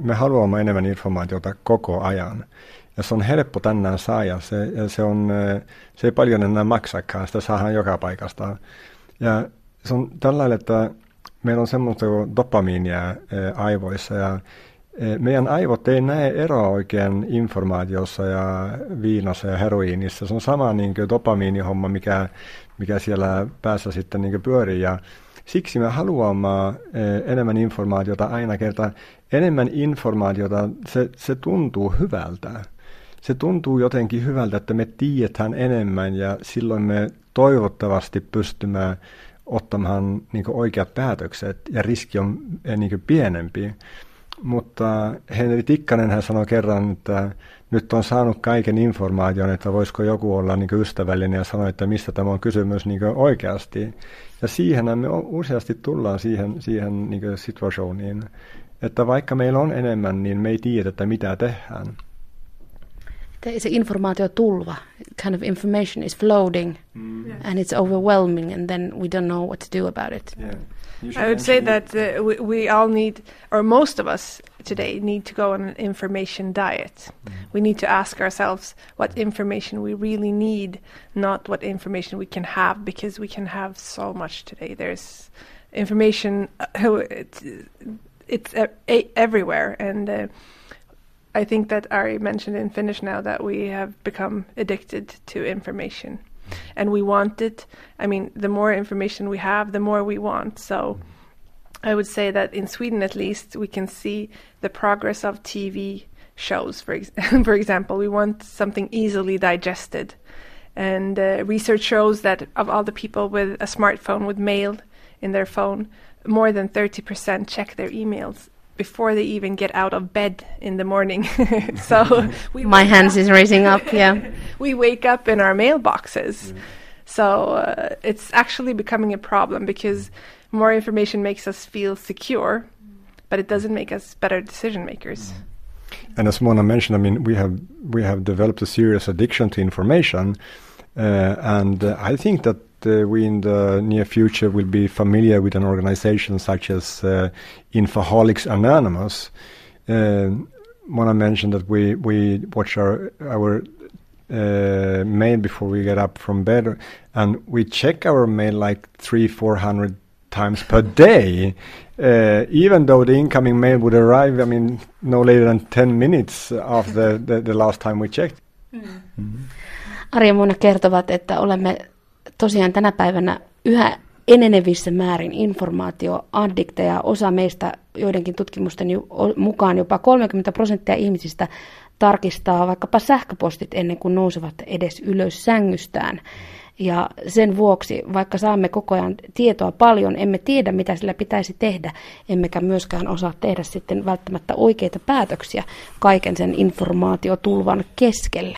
Me haluamme enemmän informaatiota koko ajan. Ja se on helppo tänään saada. Se, se, on, se ei paljon enää maksakaan, sitä saadaan joka paikasta. Ja se on tällä että meillä on semmoista dopamiinia aivoissa ja meidän aivot ei näe eroa oikein informaatiossa ja viinassa ja heroiinissa. Se on sama niin kuin dopamiinihomma, mikä, mikä siellä päässä sitten niin pyörii. Ja siksi me haluamme enemmän informaatiota aina kertaa. Enemmän informaatiota, se, se tuntuu hyvältä. Se tuntuu jotenkin hyvältä, että me tiedetään enemmän ja silloin me toivottavasti pystymme ottamaan niin oikeat päätökset ja riski on niin pienempi. Mutta Henri Tikkanen hän sanoi kerran, että nyt on saanut kaiken informaation, että voisiko joku olla niin ystävällinen ja sanoa, että mistä tämä on kysymys niin oikeasti. Ja siihen me useasti tullaan siihen, siihen niin situationiin, että vaikka meillä on enemmän, niin me ei tiedä, että mitä tehdään. Se informaatiotulva, kind of information is floating mm. and it's overwhelming and then we don't know what to do about it. Yeah. I would say that uh, we, we, all need, or most of us today, need to go on an information diet. Mm. We need to ask ourselves what information we really need, not what information we can have, because we can have so much today. There's information, uh, it's, it's everywhere. And uh, I think that Ari mentioned in Finnish now that we have become addicted to information and we want it. I mean, the more information we have, the more we want. So I would say that in Sweden, at least, we can see the progress of TV shows. For ex- for example, we want something easily digested, and uh, research shows that of all the people with a smartphone with mail in their phone, more than thirty percent check their emails before they even get out of bed in the morning. so my hands up. is raising up. Yeah, we wake up in our mailboxes. Mm. So uh, it's actually becoming a problem because more information makes us feel secure, but it doesn't make us better decision makers. Mm. And as Mona mentioned, I mean, we have we have developed a serious addiction to information, uh, and uh, I think that we in the near future will be familiar with an organization such as uh, Infoholics Anonymous. Uh, Mona mentioned that we, we watch our, our uh, mail before we get up from bed, and we check our mail like three, four hundred times per day. Uh, even though the incoming mail would arrive, I mean, no later than 10 minutes after the, the, last time we checked. Mm. Mm-hmm. Ari ja kertovat, että olemme tosiaan tänä päivänä yhä enenevissä määrin informaatioaddikteja. Osa meistä joidenkin tutkimusten mukaan jopa 30 prosenttia ihmisistä tarkistaa vaikkapa sähköpostit ennen kuin nousevat edes ylös sängystään. Ja sen vuoksi, vaikka saamme koko ajan tietoa paljon, emme tiedä, mitä sillä pitäisi tehdä, emmekä myöskään osaa tehdä sitten välttämättä oikeita päätöksiä kaiken sen informaatiotulvan keskellä.